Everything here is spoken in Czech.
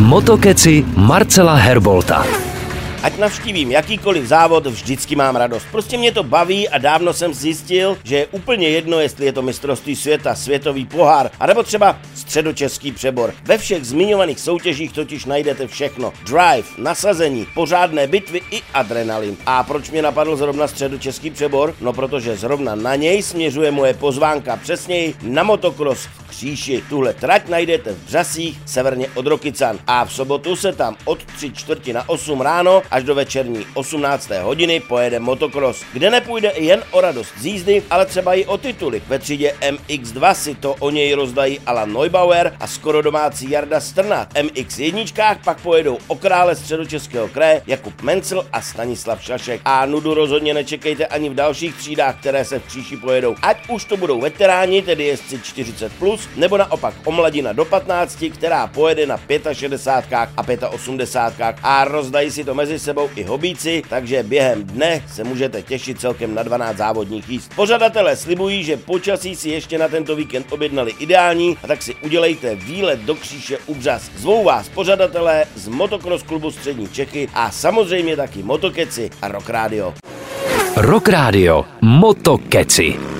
Motokeci Marcela Herbolta. Ať navštívím jakýkoliv závod, vždycky mám radost. Prostě mě to baví a dávno jsem zjistil, že je úplně jedno, jestli je to mistrovství světa, světový pohár, anebo třeba středočeský přebor. Ve všech zmiňovaných soutěžích totiž najdete všechno. Drive, nasazení, pořádné bitvy i adrenalin. A proč mě napadl zrovna středočeský přebor? No protože zrovna na něj směřuje moje pozvánka, přesněji na motocross v Kříši. Tuhle trať najdete v Břasích, severně od Rokycan. A v sobotu se tam od 3 čtvrti na 8 ráno až do večerní 18. hodiny pojede motocross, kde nepůjde jen o radost z jízdy, ale třeba i o tituly. Ve třídě MX2 si to o něj rozdají Alan Neubauer a skoro domácí Jarda Strna. MX1 pak pojedou o krále středočeského kraje Jakub Mencel a Stanislav Šašek. A nudu rozhodně nečekejte ani v dalších třídách, které se v příši pojedou. Ať už to budou veteráni, tedy jezdci 40+, plus, nebo naopak omladina do 15, která pojede na 65 a 85 a rozdají si to mezi sebou i hobíci, takže během dne se můžete těšit celkem na 12 závodních jízd. Pořadatelé slibují, že počasí si ještě na tento víkend objednali ideální a tak si udělejte výlet do kříše u Břas. Zvou vás pořadatelé z Motocross klubu Střední Čechy a samozřejmě taky Motokeci a Rock Radio. Rock Radio. Motokeci.